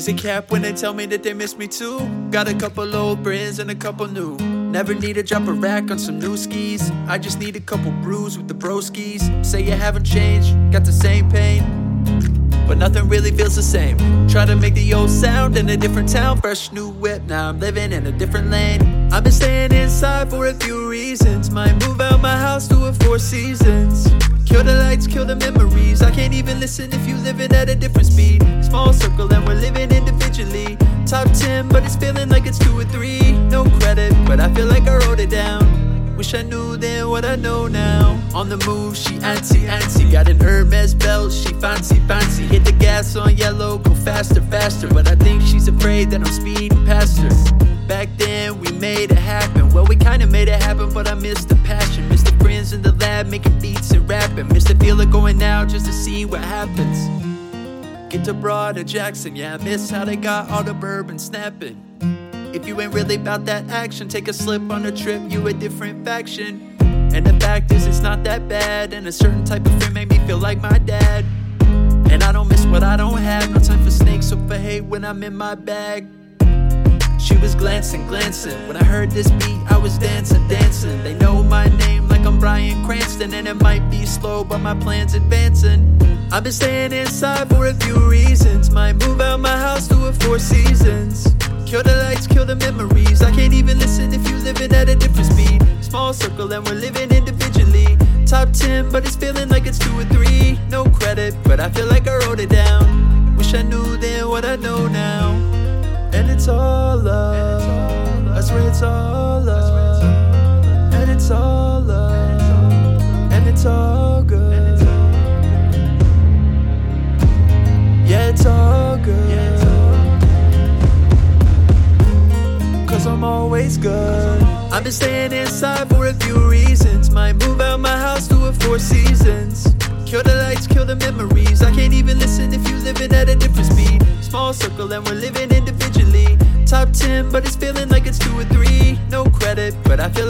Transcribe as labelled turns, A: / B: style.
A: Is it cap when they tell me that they miss me too? Got a couple old brands and a couple new. Never need to drop a rack on some new skis. I just need a couple brews with the broskies. Say you haven't changed, got the same pain. But nothing really feels the same. Try to make the old sound in a different town. Fresh new whip, now I'm living in a different lane. I've been staying inside for a few reasons. Might move out my house to a four seasons. Kill the lights, kill the memories. I can't even listen if you living at a different speed. Small circle and we're living. Top 10, but it's feeling like it's two or three. No credit, but I feel like I wrote it down. Wish I knew then what I know now. On the move, she antsy, antsy. Got an Hermes belt, she fancy, fancy. Hit the gas on yellow, go faster, faster. But I think she's afraid that I'm speeding past her. Back then, we made it happen. Well, we kinda made it happen, but I missed the passion. Missed the friends in the lab making beats and rapping. Missed the feeling going out just to see what happens. Get to Broad Jackson, yeah, I miss how they got all the bourbon snapping. If you ain't really about that action, take a slip on a trip, you a different faction. And the fact is, it's not that bad. And a certain type of friend made me feel like my dad. And I don't miss what I don't have. No time for snakes or for hate when I'm in my bag. She was glancing, glancing. When I heard this beat, I was dancing, dancing. They know my name like I'm Bryan Cranston, and it might be slow, but my plan's advancing. I've been staying inside for a few reasons. Might move out my house to a four seasons. Kill the lights, kill the memories. I can't even listen if you're living at a different speed. Small circle and we're living individually. Top 10, but it's feeling like it's two or three. No credit, but I feel like I wrote it down. Wish I knew then what I know now. And it's all love. I swear it's all always good. I've been staying inside for a few reasons. Might move out my house to a four seasons. Kill the lights, kill the memories. I can't even listen if you're living at a different speed. Small circle and we're living individually. Top 10, but it's feeling like it's two or three. No credit, but I feel